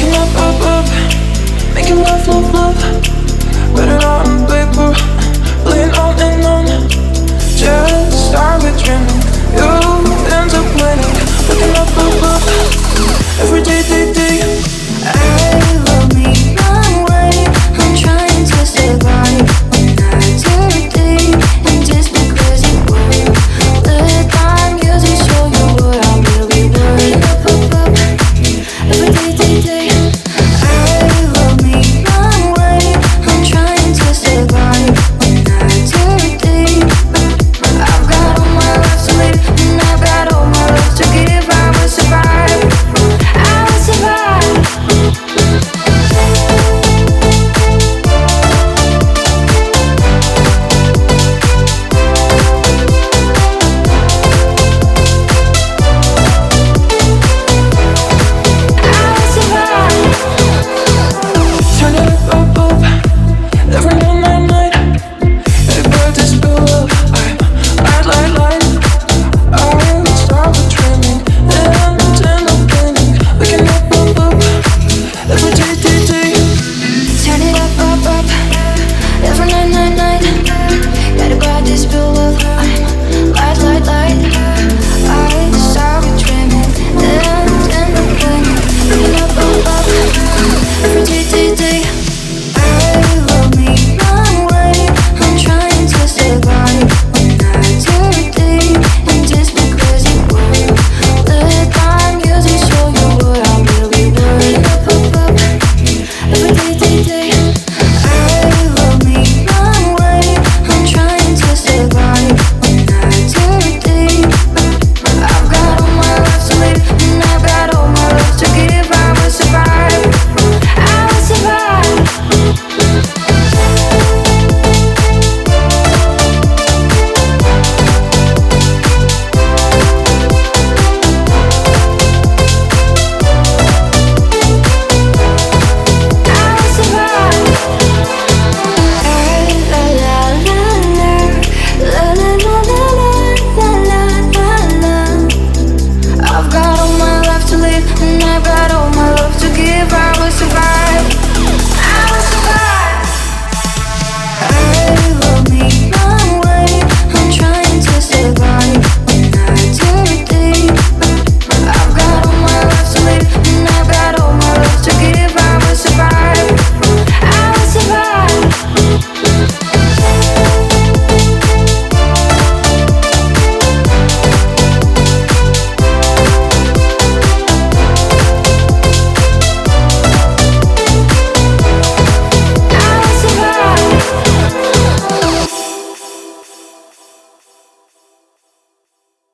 Making love, love, love. Making love, love, love. Every